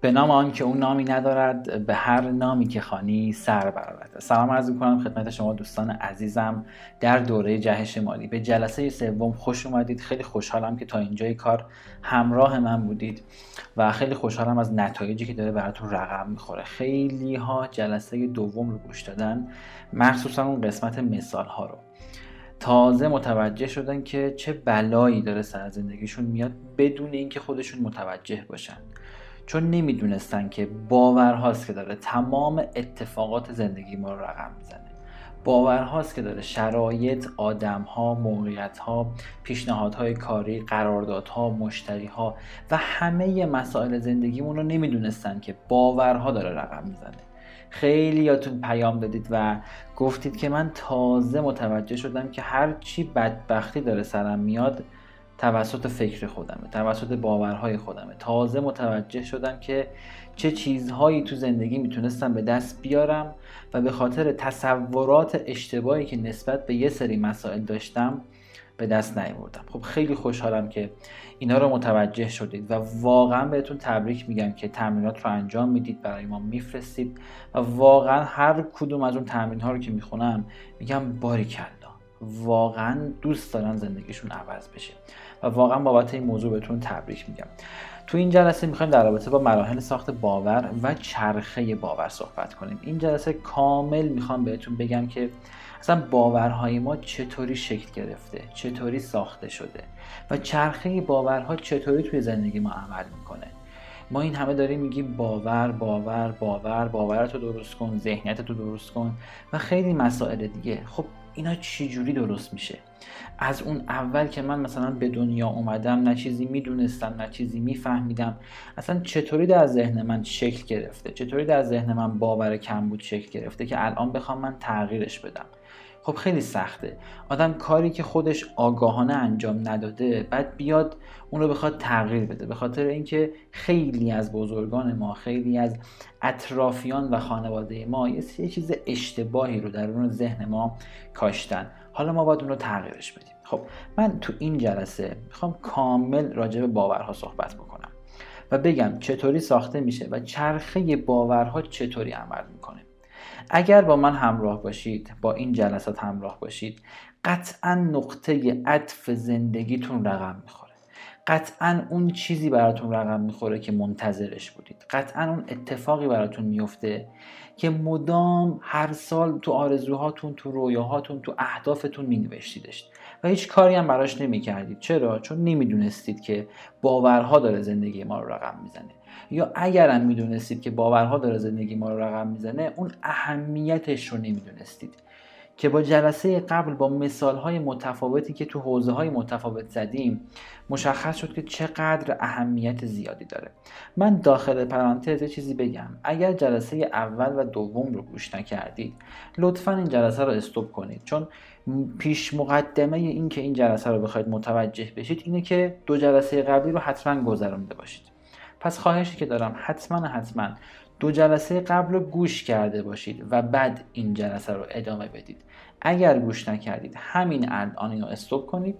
به نام آن که اون نامی ندارد به هر نامی که خانی سر برآورد. سلام عرض کنم خدمت شما دوستان عزیزم در دوره جهش مالی. به جلسه سوم خوش اومدید. خیلی خوشحالم که تا اینجای کار همراه من بودید و خیلی خوشحالم از نتایجی که داره براتون رقم می‌خوره. خیلی ها جلسه دوم رو گوش دادن مخصوصا اون قسمت مثال ها رو. تازه متوجه شدن که چه بلایی داره سر زندگیشون میاد بدون اینکه خودشون متوجه باشن. چون نمی‌دونستن که باورهاست که داره تمام اتفاقات زندگی ما رو رقم می‌زنه. باورهاست که داره شرایط، آدمها، موقعیتها، پیشنهادهای کاری، قراردادها، مشتریها و همه مسائل زندگیمون رو نمی‌دونستن که باورها داره رقم می‌زنه. خیلی یاتون پیام دادید و گفتید که من تازه متوجه شدم که هر چی بدبختی داره سرم میاد توسط فکر خودمه توسط باورهای خودمه. تازه متوجه شدم که چه چیزهایی تو زندگی می‌تونستم به دست بیارم و به خاطر تصورات اشتباهی که نسبت به یه سری مسائل داشتم به دست نیاوردم. خب خیلی خوشحالم که اینا رو متوجه شدید و واقعا بهتون تبریک میگم که تمرینات رو انجام می‌دید برای ما میفرستید و واقعا هر کدوم از اون تمرین ها رو که می‌خونم میگم باری واقعا دوست دارن زندگیشون عوض بشه. و واقعا بابت این موضوع بهتون تبریک میگم. تو این جلسه می‌خوایم در رابطه با مراحل ساخت باور و چرخه باور صحبت کنیم. این جلسه کامل می‌خوام بهتون بگم که اصلا باورهای ما چطوری شکل گرفته چطوری ساخته شده و چرخه باورها چطوری توی زندگی ما عمل می‌کنه. ما این همه داریم میگیم باور باور باور باورتو درست کن ذهنیتتو درست کن و خیلی مسائل دیگه. خب اینا چی جوری درست میشه؟ از اون اول که من مثلا به دنیا اومدم نه چیزی می‌دونستم نه چیزی میفهمیدم. اصلا چطوری در ذهن من شکل گرفته؟ چطوری در ذهن من باور کم بود شکل گرفته که الان بخوام من تغییرش بدم؟ خب خیلی سخته. آدم کاری که خودش آگاهانه انجام نداده بعد بیاد اون رو بخواد تغییر بده. به خاطر اینکه خیلی از بزرگان ما خیلی از اطرافیان و خانواده ما یه چیز اشتباهی رو در اون ذهن ما کاشتن. حالا ما باید اون رو تغییرش بدیم. خب من تو این جلسه می‌خوام کامل راجع به باورها صحبت بکنم و بگم چطوری ساخته میشه و چرخه باورها چطوری عمل می‌کنه. اگر با من همراه باشید با این جلسات همراه باشید قطعا نقطه عطف زندگیتون رقم می‌خوره. قطعا اون چیزی براتون رقم می‌خوره که منتظرش بودید. قطعا اون اتفاقی براتون میفته که مدام هر سال تو آرزوهاتون تو رویاهاتون تو اهدافتون مینوشتیدش و هیچ کاری هم براش نمی‌کردید. چرا؟ چون نمی‌دونستید که باورها داره زندگی ما رو رقم می‌زنه. یا اگرم می‌دونستید که باورها داره زندگی ما رو رقم می‌زنه اون اهمیتش رو نمی‌دونستید. که با جلسه قبل با مثال های متفاوتی که تو حوزه های متفاوت زدیم مشخص شد که چقدر اهمیت زیادی داره. من داخل پرانتز چیزی بگم. اگر جلسه اول و دوم رو گوش نکردید لطفا این جلسه رو استوب کنید. چون پیش مقدمه این که این جلسه رو بخواید متوجه بشید اینه که دو جلسه قبلی رو حتما گذرانده باشید. پس خواهشی که دارم حتما حتما دو جلسه قبل رو گوش کرده باشید و بعد این جلسه رو ادامه بدید. اگر گوش نکردید همین الان اینو استوب کنید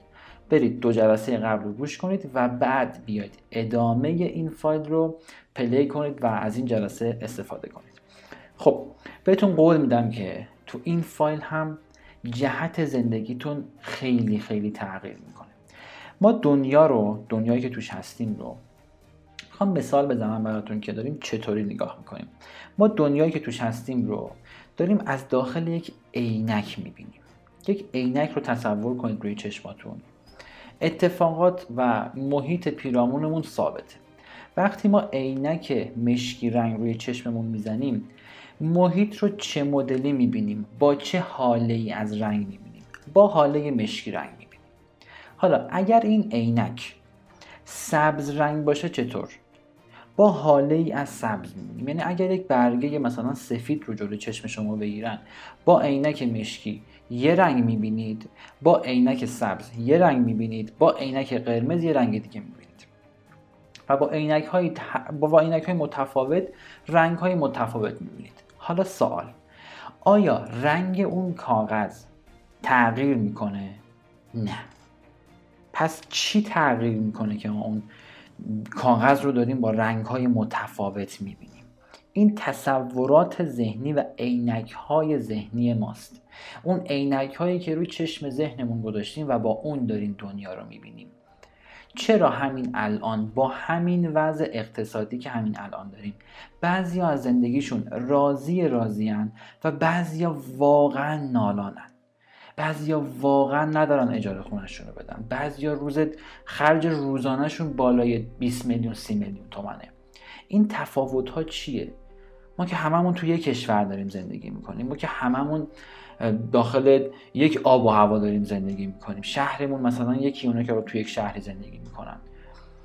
برید دو جلسه قبل رو گوش کنید و بعد بیاید ادامه این فایل رو پلی کنید و از این جلسه استفاده کنید. خب بهتون قول میدم که تو این فایل هم جهت زندگیتون خیلی خیلی تغییر می‌کنه. ما دنیا رو دنیایی که توش هستیم رو می‌خوام مثال بزنم براتون که داریم چطوری نگاه می‌کنیم. ما دنیایی که توش هستیم رو داریم از داخل یک عینک می‌بینیم. یک عینک رو تصور کنید روی چشماتون. اتفاقات و محیط پیرامونمون ثابته. وقتی ما عینک مشکی رنگ روی چشممون می‌زنیم محیط رو چه مدلی می‌بینیم؟ با چه حاله ای از رنگ می‌بینیم؟ با حاله مشکی رنگ می‌بینیم. حالا اگر این عینک سبز رنگ باشه چطور؟ با حاله ای از سبز می‌بینیم یعنی اگر یک برگه مثلا سفید رو جلوی چشم شما بگیرن با عینک مشکی یه رنگ می‌بینید با عینک سبز یه رنگ می‌بینید با عینک قرمز یه رنگ دیگه می‌بینید. و با عینک های با عینک های متفاوت رنگ های متفاوت می‌بینید. حالا سوال آیا رنگ اون کاغذ تغییر می‌کنه؟ نه. پس چی تغییر می‌کنه که ما اون کاغذ رو داریم با رنگ های متفاوت می‌بینیم. این تصورات ذهنی و عینک های ذهنی ماست. اون عینک هایی که روی چشم ذهنمون گذاشتیم و با اون داریم دنیا رو می‌بینیم. چرا همین الان؟ با همین وضع اقتصادی که همین الان داریم. بعضی از زندگیشون راضی راضیان و بعضی واقعا نالانن بعضیا واقعا ندارن اجاره خونهشون رو بدن. بعضیا روز خرج روزانهشون بالای 20 میلیون 30 میلیون تومنه. این تفاوت ها چیه؟ ما که هممون توی یک کشور داریم زندگی می‌کنیم. ما که هممون داخل یک آب و هوا داریم زندگی می‌کنیم. شهرمون مثلا یکی اونه که توی یک شهری زندگی می‌کنن.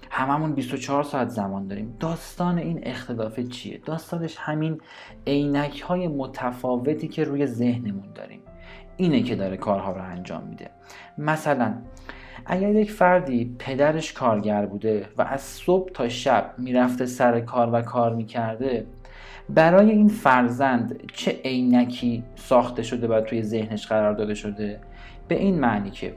هممون 24 ساعت زمان داریم. داستان این اختلاف چیه؟ داستانش همین عینک های متفاوتی که روی ذهنمون داریم. اینه که داره کارها رو انجام میده. مثلا اگر یک فردی پدرش کارگر بوده و از صبح تا شب می‌رفته سر کار و کار می‌کرده برای این فرزند چه عینکی ساخته شده و توی ذهنش قرار داده شده؟ به این معنی که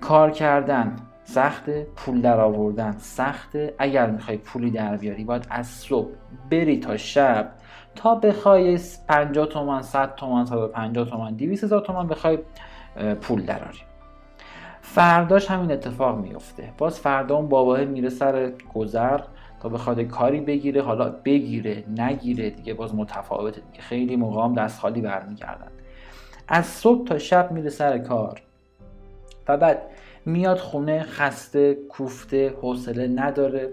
کار کردن سخته پول در آوردن سخته. اگر می‌خوای پولی در بیاری باید از صبح بری تا شب تا بخوای 50 تومن 100 تومن 150 تومن 200 هزار تومن بخوای پول دراری فرداش همین اتفاق میفته باز فردا اون باباه میره سر گذر تا بخواد کاری بگیره حالا بگیره نگیره دیگه باز متفاوته دیگه. خیلی موقع هم دست خالی برمیگردن. از صبح تا شب میره سر کار. و بعد میاد خونه خسته کوفته حوصله نداره.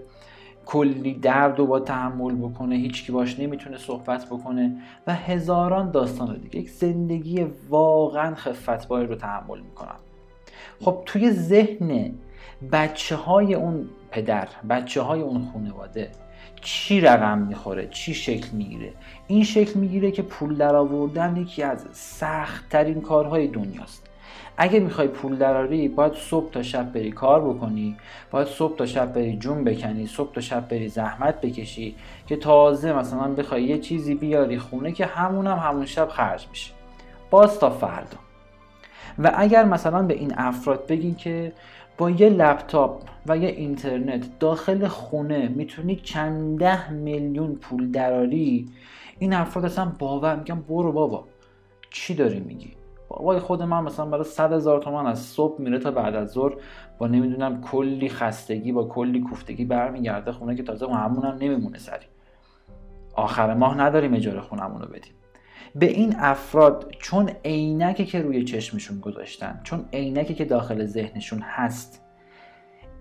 کلی درد و با تحمل بکنه هیچکی باش نمی‌تونه صحبت بکنه و هزاران داستان دیگه. یک زندگی واقعا خفتباری رو تحمل می‌کنن خب توی ذهن بچه های اون پدر بچه های اون خانواده چی رقم می‌خوره؟ چی شکل می‌گیره؟ این شکل می‌گیره که پول در آوردن یکی از سخت ترین کارهای دنیاست. اگه می‌خوای پول دراری باید صبح تا شب بری کار بکنی باید صبح تا شب بری جون بکنی صبح تا شب بری زحمت بکشی که تازه مثلا بخوای یه چیزی بیاری خونه که همون هم همون شب خرج میشه. باز تا فردا. و اگر مثلا به این افراد بگین که با یه لپتاپ و یه اینترنت داخل خونه می‌تونی چند ده میلیون پول دراری این افراد اصلا باور میگم برو بابا چی داری میگی؟ بابای خود من مثلا برای 100 هزار تومن از صبح میره تا بعد از ظهر با نمی‌دونم کلی خستگی با کلی کوفتگی برمیگرده خونه که تازه همون هم نمیمونه سری آخر ماه نداریم اجاره خونمون رو بدیم. به این افراد چون عینکی که روی چشمشون گذاشتن چون عینکی که داخل ذهنشون هست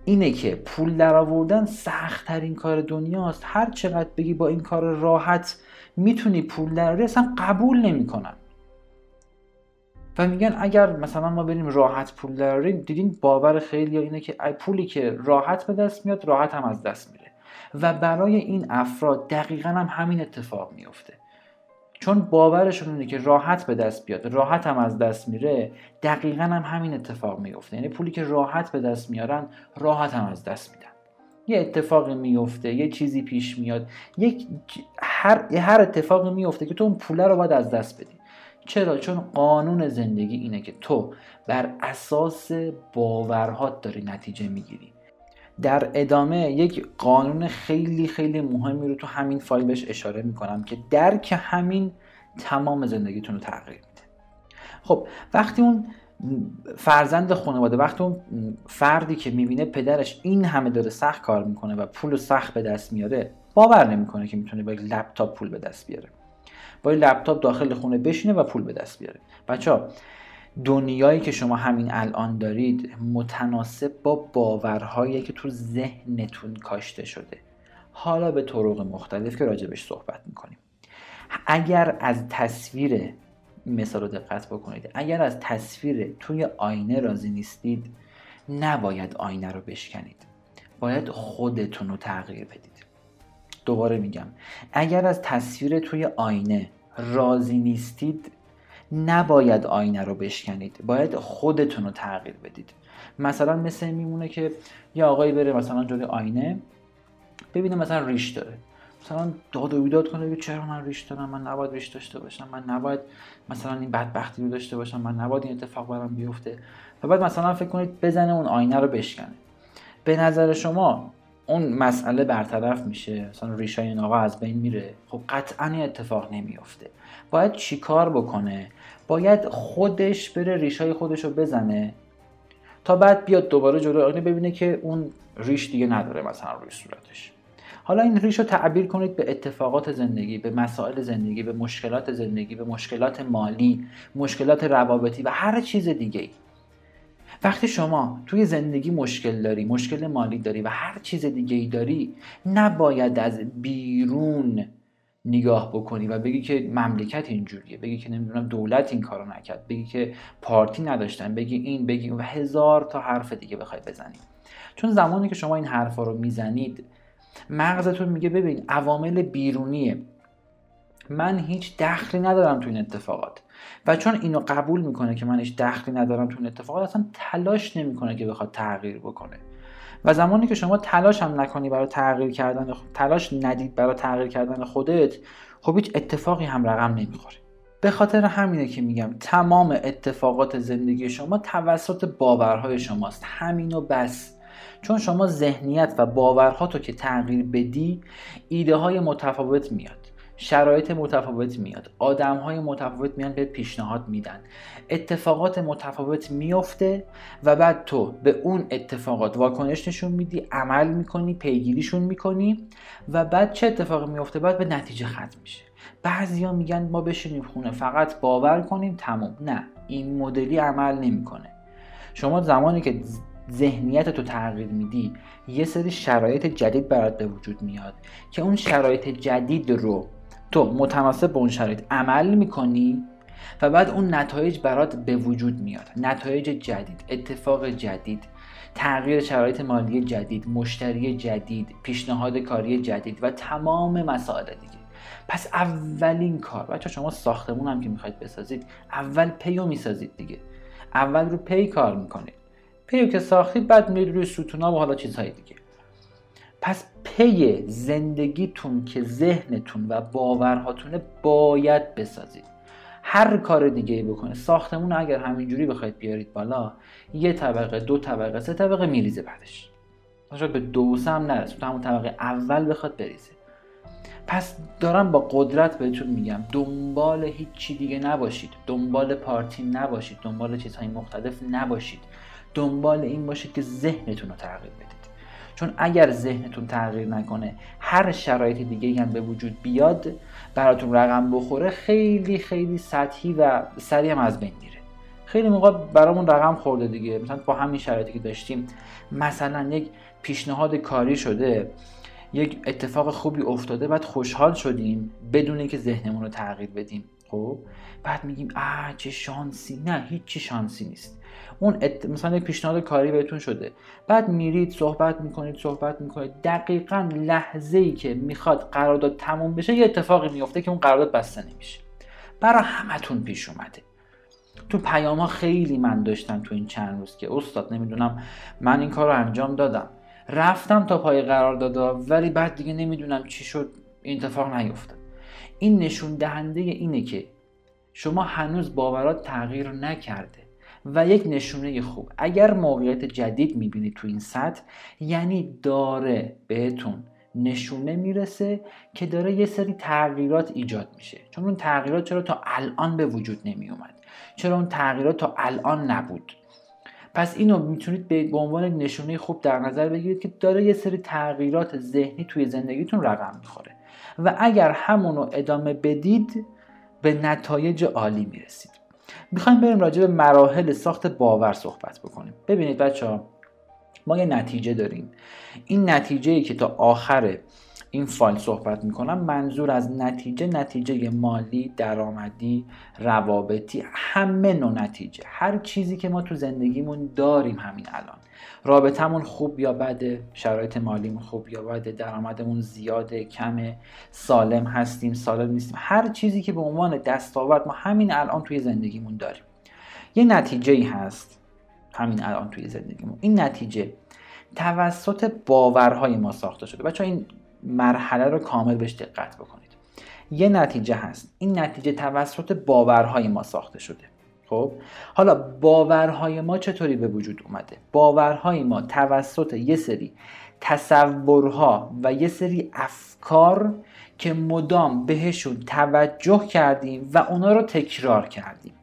اینه که پول در آوردن سخت ترین کار دنیاست. هر چقدر بگی با این کار راحت می‌تونی پول دراری اصلا قبول نمی‌کنن. و میگن اگر مثلا ما بریم راحت پول داریم دیدین باور خیلی اینه که پولی که راحت به دست میاد راحت هم از دست میره. و برای این افراد دقیقا هم همین اتفاق میفته چون باورشون اینه که راحت به دست بیاد راحت هم از دست میره دقیقا هم همین اتفاق میفته یعنی پولی که راحت به دست میارن راحت هم از دست میدن. یه اتفاقی میفته یه چیزی پیش میاد یک هر هر اتفاقی میفته که تو اون پوله رو باید از دست بدی. چرا؟ چون قانون زندگی اینه که تو بر اساس باورهات داری نتیجه می‌گیری. در ادامه یک قانون خیلی خیلی مهمی رو تو همین فایل بهش اشاره می‌کنم که درک همین تمام زندگیتون رو تغییر میده. خب وقتی اون فرزند خانواده وقتی اون فردی که می‌بینه پدرش این همه داره سخت کار می‌کنه و پول سخت به دست میاره باور نمی‌کنه که می‌تونه با یک لپتاپ پول به دست بیاره. با لپتاپ داخل خونه بشینه و پول به دست بیاره. بچه دنیایی که شما همین الان دارید متناسب با باورهایی که تو ذهنتون کاشته شده. حالا به طرق مختلف که راجبش صحبت می‌کنیم. اگر از تصویر مثال رو دقت بکنید اگر از تصویر توی آینه راضی نیستید نباید آینه رو بشکنید. باید خودتون رو تغییر بدید. دوباره میگم. اگر از تصویر توی آینه راضی نیستید نباید آینه رو بشکنید. باید خودتون رو تغییر بدید. مثلا مثل میمونه که یه آقایی بره مثلا جلوی آینه ببینه مثلا ریش داره. مثلا داد و بیداد کنه چرا من ریش دارم؟ من نباید ریش داشته باشم. من نباید مثلا این بدبختی رو داشته باشم. من نباید این اتفاق برام بیفته. و بعد مثلا فکر کنید بزنه اون آینه رو بشکنه. به نظر شما اون مسئله برطرف میشه. مثلا ریشه این آقا از بین میره. خب قطعا این اتفاق نمیافته. باید چیکار بکنه؟ باید خودش بره ریشای خودش رو بزنه تا بعد بیاد دوباره جلو آینه ببینه که اون ریش دیگه نداره مثلا روی صورتش. حالا این ریش رو تعبیر کنید به اتفاقات زندگی به مسائل زندگی به مشکلات زندگی به مشکلات مالی مشکلات روابطی و هر چیز دیگه وقتی شما توی زندگی مشکل داری مشکل مالی داری و هر چیز دیگه ای داری نباید از بیرون نگاه بکنی و بگی که مملکت اینجوریه بگی که نمی‌دونم دولت این کارو نکرد بگی که پارتی نداشتن بگی این بگی و هزار تا حرف دیگه بخوای بزنی. چون زمانی که شما این حرفا رو می‌زنید مغزتون میگه ببین عوامل بیرونیه. من هیچ دخلی ندارم تو این اتفاقات. و چون اینو قبول می‌کنه که من هیچ دخلی ندارم تو اتفاقات اصلا تلاش نمی‌کنه که بخواد تغییر بکنه. و زمانی که شما تلاش هم نکنی برای تغییر کردن تلاش ندید برای تغییر کردن خودت خب هیچ اتفاقی هم رقم نمی‌خوره. به خاطر همینه که میگم تمام اتفاقات زندگی شما توسط باورهای شماست. همین و بس. چون شما ذهنیت و باورهاتو که تغییر بدی ایده های متفاوت میاد. شرایط متفاوت میاد. آدم های متفاوت میان به پیشنهاد میدن. اتفاقات متفاوت میفته و بعد تو به اون اتفاقات واکنش نشون میدی عمل می‌کنی پیگیریشون می‌کنی و بعد چه اتفاقی میفته بعد به نتیجه ختم میشه. بعضیا میگن ما بشینیم خونه فقط باور کنیم تموم. نه این مدلی عمل نمی‌کنه. شما زمانی که ذهنیت تو تغییر میدی یه سری شرایط جدید برات به وجود میاد که اون شرایط جدید رو تو متناسب به اون شرایط عمل می‌کنی و بعد اون نتایج برات به وجود میاد. نتایج جدید اتفاق جدید تغییر شرایط مالی جدید مشتری جدید پیشنهاد کاری جدید و تمام مسائل دیگه. پس اولین کار بچه شما ساختمون هم که می‌خواید بسازید اول پیو می‌سازید دیگه. اول رو پی کار می‌کنید. پیو که ساختید بعد میرید روی ستونا و حالا چیزهای دیگه. پس پی زندگیتون که ذهنتون و باورهاتونه باید بسازید. هر کار دیگه ای بکنه ساختمون اگر همینجوری بخواید بیارید بالا یه طبقه دو طبقه سه طبقه میریزه بعدش. شاید به دو هم نرسه. تو همون طبقه اول بخواد بریزه. پس دارم با قدرت بهتون میگم دنبال هیچی دیگه نباشید. دنبال پارتی نباشید. دنبال چیزهای مختلف نباشید. دنبال این باشید که ذهنتون رو تغییر بدید چون اگر ذهنتون تغییر نکنه هر شرایط دیگه هم به وجود بیاد براتون رقم بخوره خیلی خیلی سطحی و سریع هم از بین میره. خیلی موقع برامون رقم خورده دیگه. مثلا با همین شرایطی که داشتیم مثلا یک پیشنهاد کاری شده یک اتفاق خوبی افتاده بعد خوشحال شدیم بدون اینکه ذهنمون رو تغییر بدیم. خب؟ بعد میگیم آ چه شانسی. نه هیچ شانسی نیست. اون ات... مثلا یک پیشنهاد کاری بهتون شده. بعد میرید صحبت می‌کنید صحبت می‌کنید. دقیقا لحظه ای که می‌خواد قرارداد تموم بشه یه اتفاقی میفته که اون قرارداد بسته نمیشه. برای همتون پیش اومده. تو پیام ها خیلی من داشتم تو این چند روز که استاد نمی‌دونم من این کار رو انجام دادم. رفتم تا پای قرارداد ولی بعد دیگه نمی‌دونم چی شد این اتفاق نیفتاد این نشون دهنده اینه که شما هنوز باورات تغییر نکرده. و یک نشونه خوب. اگر موقعیت جدید می‌بینید تو این سطح یعنی داره بهتون نشونه می‌رسه که داره یه سری تغییرات ایجاد میشه. چون اون تغییرات چرا تا الان به وجود نمی اومد چرا اون تغییرات تا الان نبود؟ پس اینو می‌تونید به عنوان نشونه خوب در نظر بگیرید که داره یه سری تغییرات ذهنی توی زندگیتون رقم می‌خوره. و اگر همونو ادامه بدید به نتایج عالی می‌رسید. می‌خوایم بریم راجع به مراحل ساخت باور صحبت بکنیم. ببینید بچه ها ما یه نتیجه داریم. این نتیجه ای که تا آخر این فایل صحبت می‌کنم منظور از نتیجه نتیجه مالی درآمدی روابطی همه نوع نتیجه. هر چیزی که ما تو زندگیمون داریم همین الان. رابطمون خوب یا بده؟ شرایط مالیمون خوب یا بده؟ درآمدمون زیاده کمه؟ سالم هستیم سالم نیستیم؟ هر چیزی که به عنوان دستاورد ما همین الان توی زندگیمون داریم. یه نتیجه ای هست. همین الان توی زندگیمون. این نتیجه توسط باورهای ما ساخته شده. بچه این مرحله رو کامل بهش دقت بکنید. یه نتیجه هست. این نتیجه توسط باورهای ما ساخته شده. خب؟ حالا باورهای ما چطوری به وجود اومده؟ باورهای ما توسط یه سری تصورها و یه سری افکار که مدام بهشون توجه کردیم و اونا رو تکرار کردیم.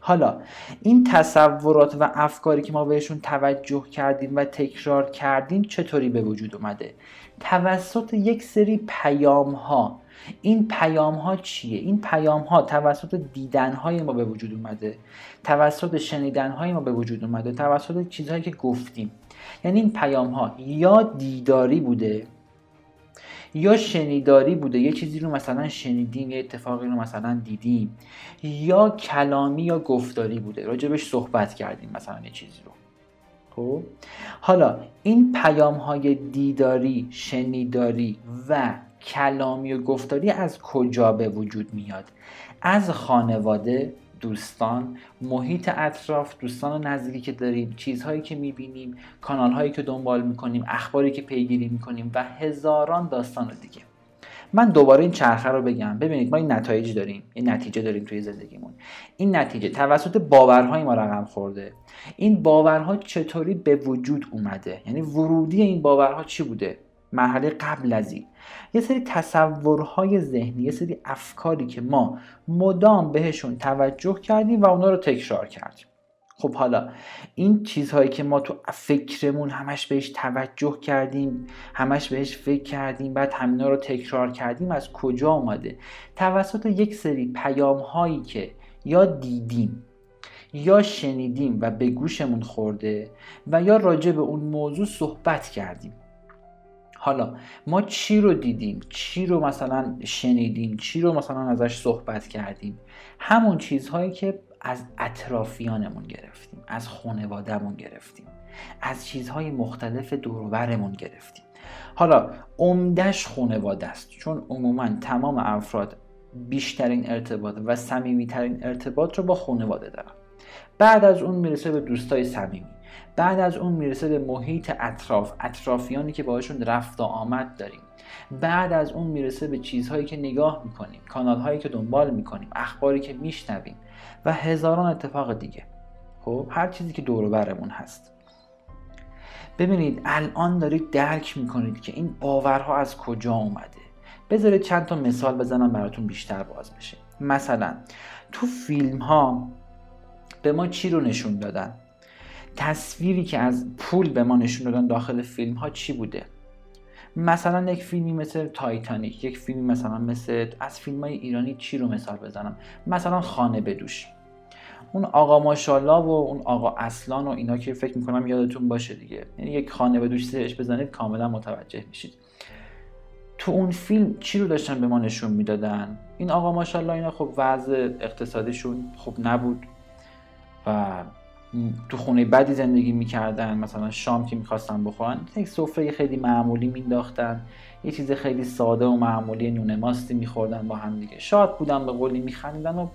حالا این تصورات و افکاری که ما بهشون توجه کردیم و تکرار کردیم چطوری به وجود اومده؟ توسط یک سری پیام ها این پیام ها چیه؟ این پیام ها توسط دیدن های ما به وجود اومده. توسط شنیدن های ما به وجود اومده. توسط چیزهایی که گفتیم. یعنی این پیام ها یا دیداری بوده یا شنیداری بوده. یه چیزی رو مثلا شنیدیم یه اتفاقی رو مثلا دیدیم. یا کلامی یا گفتاری بوده. راجبش صحبت کردیم مثلا یه چیزی رو. خب؟ حالا این پیام های دیداری شنیداری و کلامی و گفتاری از کجا به وجود میاد؟ از خانواده دوستان محیط اطراف دوستان نزدیکی که داریم چیزهایی که می‌بینیم کانالهایی که دنبال می‌کنیم اخباری که پیگیری می‌کنیم و هزاران داستان دیگه. من دوباره این چرخه رو بگم. ببینید ما این نتایج داریم. این نتیجه داریم توی زندگیمون. این نتیجه توسط باورهای ما رقم خورده. این باورها چطوری به وجود اومده؟ یعنی ورودی این باورها چی بوده؟ مرحله قبل از این. یه سری تصورهای ذهنی یه سری افکاری که ما مدام بهشون توجه کردیم و اونا رو تکرار کردیم. خب حالا این چیزهایی که ما تو فکرمون همش بهش توجه کردیم همش بهش فکر کردیم بعد همینا رو تکرار کردیم از کجا اومده؟ توسط یک سری پیام هایی که یا دیدیم یا شنیدیم و به گوشمون خورده و یا راجع به اون موضوع صحبت کردیم. حالا ما چی رو دیدیم؟ چی رو مثلا شنیدیم؟ چی رو مثلا ازش صحبت کردیم؟ همون چیزهایی که از اطرافیانمون گرفتیم از خانوادهمون گرفتیم از چیزهای مختلف دوروبرمون گرفتیم. حالا عمدش خانواده است چون عموما تمام افراد بیشترین ارتباط و صمیمیترین ارتباط رو با خانواده دارن. بعد از اون می‌رسه به دوستای صمیمی. بعد از اون می‌رسه به محیط اطراف اطرافیانی که باشون رفت و آمد داریم. بعد از اون می‌رسه به چیزهایی که نگاه می‌کنیم کانال هایی که دنبال می‌کنیم اخباری که میشنویم و هزاران اتفاق دیگه. خب هر چیزی که دور برمون هست. ببینید الان دارید درک می‌کنید که این باورها از کجا اومده. بذارید چند تا مثال بزنم براتون بیشتر باز بشه. مثلا تو فیلم ها به ما چی رو نشون دادن؟ تصویری که از پول به ما نشون دادن داخل فیلم ها چی بوده؟ مثلا یک فیلمی مثل تایتانیک یک فیلمی مثلا مثل از فیلم های ایرانی چی رو مثال بزنم؟ مثلا خانه بدوش اون آقا ماشالله و اون آقا اصلان و اینا که فکر می‌کنم یادتون باشه دیگه. یعنی یک خانه بدوش سرش بزنید کاملا متوجه میشید. تو اون فیلم چی رو داشتن به ما نشون می‌دادن؟ این آقا ماشالله اینا خب وضع اقتصادیشون خوب نبود و تو خونه بدی زندگی می‌کردن مثلا شام که می‌خواستن بخورن یک سفره خیلی معمولی مینداختن یه چیز خیلی ساده و معمولی نون ماستی میخوردن با هم دیگه. شاد بودن به قولی میخندیدن و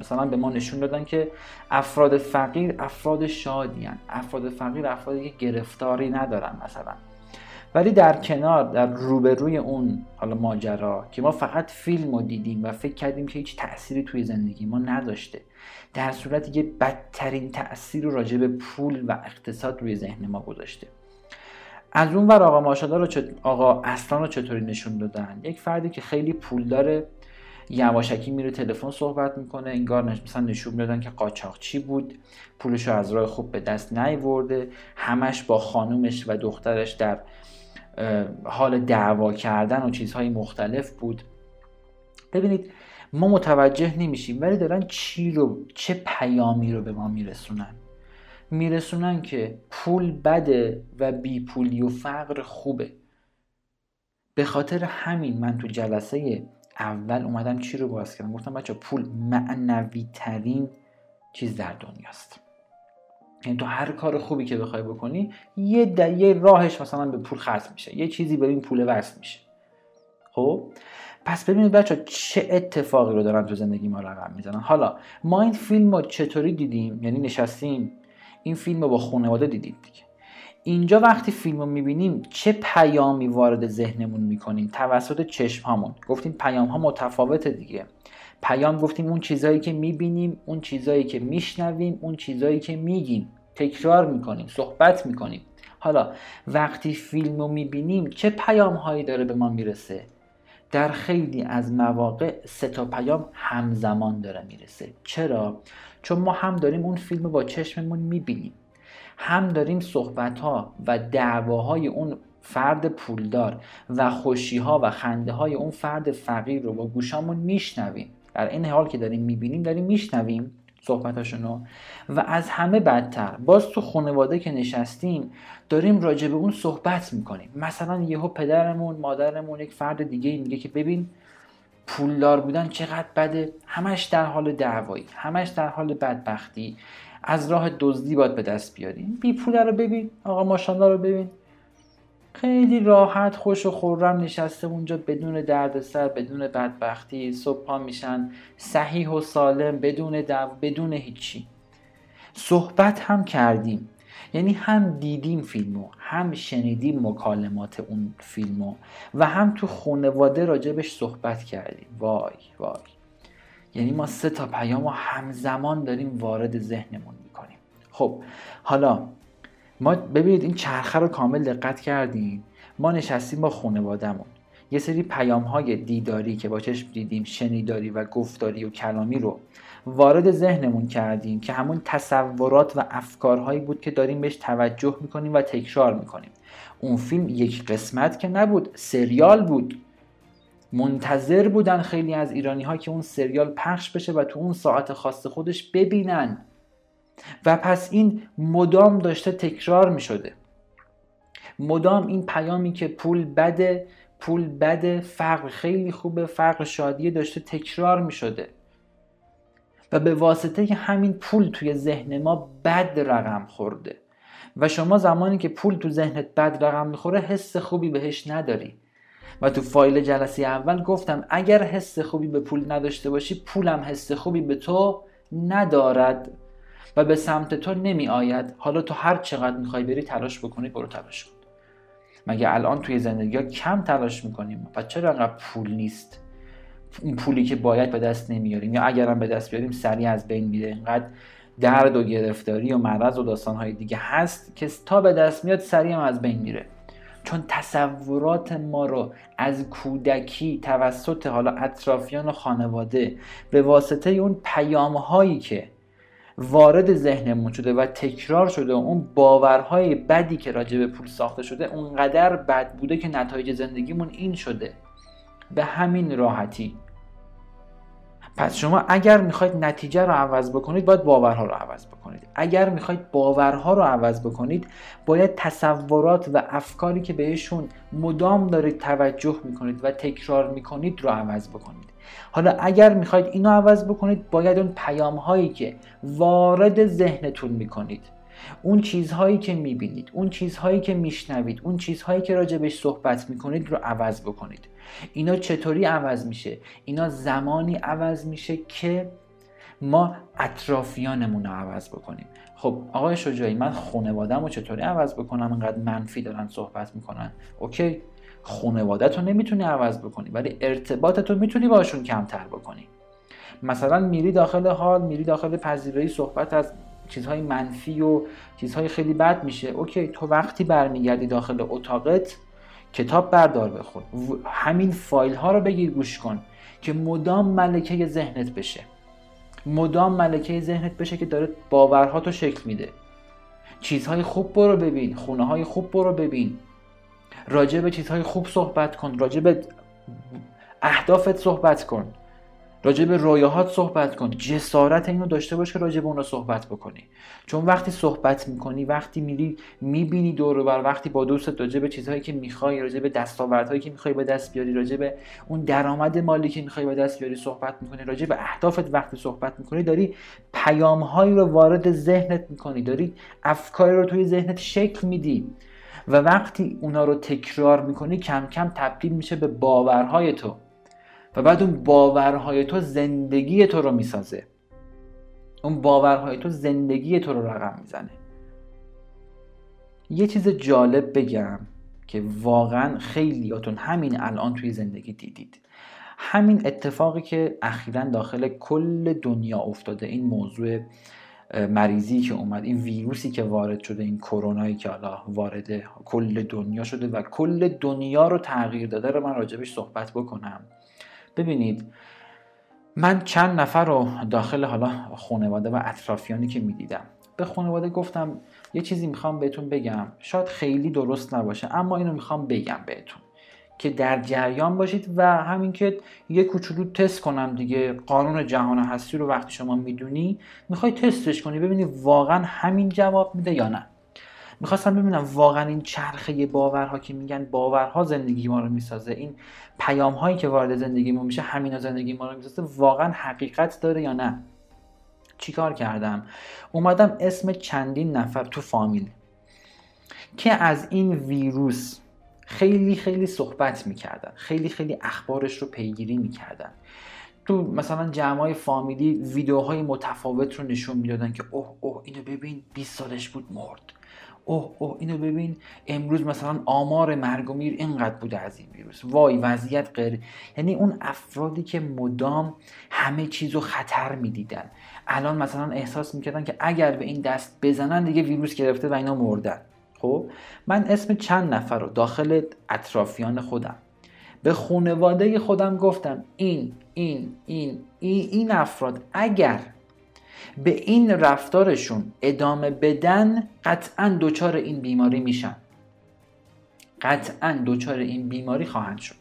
مثلا به ما نشون دادن که افراد فقیر افراد شادی افراد فقیر افرادی که گرفتاری ندارن مثلا. ولی در کنار در روبروی اون حالا ماجرا که ما فقط فیلم رو دیدیم و فکر کردیم که هیچ تأثیری توی زندگی ما نداشته در صورت یه بدترین تأثیر رو راجع به پول و اقتصاد روی ذهن ما گذاشته. از اون ور آقا ماشاءالله رو چط... آقا اصلا رو چطوری نشون دادن؟ یک فردی که خیلی پول داره یواشکی میره تلفن صحبت می‌کنه انگار مثلا نشون می‌دادن که قاچاقچی بود پولش رو از راه خوب به دست نیورده همش با خانومش و دخترش در حال دعوا کردن و چیزهای مختلف بود. ببینید ما متوجه نمیشیم ولی دارن چی رو چه پیامی رو به ما میرسونن. میرسونن که پول بده و بی پولی و فقر خوبه. به خاطر همین من تو جلسه اول اومدم چی رو باز کردم؟ گفتم بچه پول معنوی ترین چیز در دنیاست. یعنی تو هر کار خوبی که بخوای بکنی یه یه راهش مثلا به پول خرج میشه. یه چیزی به این پول وصل میشه. خب؟ پس ببینید بچه چه اتفاقی رو دارن تو زندگی ما رقم می‌زنن. حالا ما این فیلم رو چطوری دیدیم؟ یعنی نشستیم. این فیلم رو با خانواده دیدیم دیگه. اینجا وقتی فیلم رو می‌بینیم چه پیامی وارد ذهنمون می‌کنیم؟ توسط چشم هامون گفتیم پیام ها متفاوته دیگه. پیام گفتیم اون چیزهایی که می‌بینیم اون چیزهایی که میشنویم اون چیزهایی که میگیم. تکرار می‌کنیم صحبت می‌کنیم. حالا وقتی فیلم رو می‌بینیم چه پیام هایی داره به ما می‌رسه؟ در خیلی از مواقع سه تا پیام همزمان داره می‌رسه. چرا؟ چون ما هم داریم اون فیلم رو با چشممون می‌بینیم. هم داریم صحبت ها و دعواهای اون فرد پولدار و خوشی ها و خنده های اون فرد فقیر رو با گوشامون میشنویم. در این حال که داریم می‌بینیم داریم میشنویم صحبتاشونو. و از همه بدتر باز تو خانواده که نشستیم داریم راجع به اون صحبت می‌کنیم. مثلا یهو پدرمون مادرمون یک فرد دیگه میگه که ببین پولدار بودن چقدر بده؟ همش در حال دعوایی همش در حال بدبختی. از راه دزدی باید به دست بیاریم. بی پول رو ببین. آقا ماشاءالله رو ببین. خیلی راحت خوش و خورم نشسته اونجا بدون دردسر بدون بدبختی. صبح میشن صحیح و سالم بدون دو بدون هیچی. صحبت هم کردیم. یعنی هم دیدیم فیلمو هم شنیدیم مکالمات اون فیلمو و هم تو خانواده راجبش صحبت کردیم. وای وای. یعنی ما سه تا پیام رو همزمان داریم وارد ذهنمون می‌کنیم. خب حالا ما ببینید این چرخه رو کامل دقت کردیم ما نشستیم با خانوادهمون. یه سری پیام های دیداری که با چشم دیدیم شنیداری و گفتاری و کلامی رو وارد ذهنمون کردیم که همون تصورات و افکارهایی بود که داریم بهش توجه می‌کنیم و تکرار می‌کنیم. اون فیلم یک قسمت که نبود سریال بود. منتظر بودن خیلی از ایرانی ها که اون سریال پخش بشه و تو اون ساعت خاص خودش ببینن. و پس این مدام داشته تکرار می شده مدام این پیامی که پول بده پول بده فقر خیلی خوبه فقر شادیه داشته تکرار می شده و به واسطه همین پول توی ذهن ما بد رقم خورده. و شما زمانی که پول تو ذهنت بد رقم می‌خوره حس خوبی بهش نداری. و تو فایل جلسه اول گفتم اگر حس خوبی به پول نداشته باشی پولم حس خوبی به تو ندارد. و به سمت تو نمی آید حالا تو هر چقدر می‌خوای بری تلاش بکنی برو تلاش کن. مگه الان توی زندگی ها کم تلاش می‌کنیم؟ و چرا انقدر پول نیست؟ اون پولی که باید به دست نمیاریم؟ یا اگرم به دست بیاریم سریع از بین میره. اینقدر درد و گرفتاری و مرض و داستانهای دیگه هست که تا به دست میاد سریع از بین میره. چون تصورات ما رو از کودکی توسط حالا اطرافیان و خانواده به واسطه اون پیام هایی که وارد ذهنمون شده و تکرار شده و اون باورهای بدی که راجع به پول ساخته شده اونقدر بد بوده که نتایج زندگیمون این شده. به همین راحتی. پس شما اگر می‌خواید نتیجه رو عوض بکنید باید باورها رو عوض بکنید. اگر می‌خواید باورها رو عوض بکنید باید تصورات و افکاری که بهشون مدام دارید توجه می‌کنید و تکرار می‌کنید رو عوض بکنید. حالا اگر می‌خواید اینو عوض بکنید باید اون پیام هایی که وارد ذهنتون می‌کنید اون چیزهایی که می‌بینید اون چیزهایی که میشنوید اون چیزهایی که راجبش صحبت می‌کنید رو عوض بکنید. اینا چطوری عوض میشه؟ اینا زمانی عوض میشه که ما اطرافیانمون رو عوض بکنیم. خب آقای شجاعی من خانوادم رو چطوری عوض بکنم؟ انقدر منفی دارن صحبت می‌کنن. اوکی. خانوادت رو نمی‌تونی عوض بکنی ولی ارتباطت رو می‌تونی باشون کمتر بکنی. مثلا میری داخل حال میری داخل پذیرایی صحبت از چیزهای منفی و چیزهای خیلی بد میشه. اوکی تو وقتی برمیگردی داخل اتاقت کتاب بردار بخون. همین فایل ها رو بگیر گوش کن که مدام ملکه ذهنت بشه. مدام ملکه ذهنت بشه که داره باورهاتو شکل میده. چیزهای خوب برو ببین خونه های خوب برو ببین. راجع به چیزهای خوب صحبت کن راجع به اهدافت صحبت کن. راجع به رویاهات صحبت کن. جسارت اینو داشته باش که راجع به اون صحبت بکنی. چون وقتی صحبت می‌کنی وقتی میری می‌بینی دور بر وقتی با دوستت راجع به چیزهایی که می‌خوای راجع به دستاوردهایی که می‌خوای به دست بیاری راجع به اون درآمد مالی که می‌خوای به دست بیاری صحبت می‌کنی راجع به اهدافت وقتی صحبت می‌کنی داری پیامهایی رو وارد ذهنت می‌کنی داری افکاری رو توی ذهنت شکل میدی. و وقتی اونا رو تکرار می‌کنی کم کم تبدیل میشه به باورهای تو. و بعد اون باورهای تو زندگی تو رو می‌سازه. اون باورهای تو زندگی تو رو رقم می‌زنه. یه چیز جالب بگم که واقعا خیلیاتون همین الان توی زندگی دیدید. همین اتفاقی که اخیرا داخل کل دنیا افتاده. این موضوع مریضی که اومد این ویروسی که وارد شده این کرونایی که حالا وارد کل دنیا شده و کل دنیا رو تغییر داده رو من راجبش صحبت بکنم. ببینید من چند نفر رو داخل حالا خانواده و اطرافیانی که می‌دیدم به خانواده گفتم یه چیزی می‌خوام بهتون بگم. شاید خیلی درست نباشه اما اینو می‌خوام بگم بهتون که در جریان باشید و همین که یه کوچولو تست کنم دیگه. قانون جهان هستی رو وقتی شما می‌دونی می‌خوای تستش کنی ببینی واقعا همین جواب میده یا نه. می‌خواستم ببینم واقعا این چرخه باورها که میگن باورها زندگی ما رو می‌سازه. این پیام هایی که وارد زندگی ما میشه همینا زندگی ما رو می‌سازه واقعا حقیقت داره یا نه؟ چیکار کردم؟ اومدم اسم چندین نفر تو فامیل که از این ویروس خیلی خیلی صحبت می‌کردن. خیلی خیلی اخبارش رو پیگیری می‌کردن. تو مثلا جمعای فامیلی ویدیوهای متفاوت رو نشون می‌دادن که اوه اوه اینو ببین 20 سالش بود مرد. اوه اوه اینو ببین. امروز مثلا آمار مرگ و میر اینقدر بوده از این ویروس. وای وضعیت غیر یعنی اون افرادی که مدام همه چیز رو خطر می‌دیدن. الان مثلا احساس می‌کردن که اگر به این دست بزنن دیگه ویروس گرفته و اینا مردن. خب؟ من اسم چند نفر رو داخل اطرافیان خودم. به خانواده خودم گفتم این این این این, این افراد اگر به این رفتارشون ادامه بدن قطعا دچار این بیماری میشن. قطعا دچار این بیماری خواهند شد.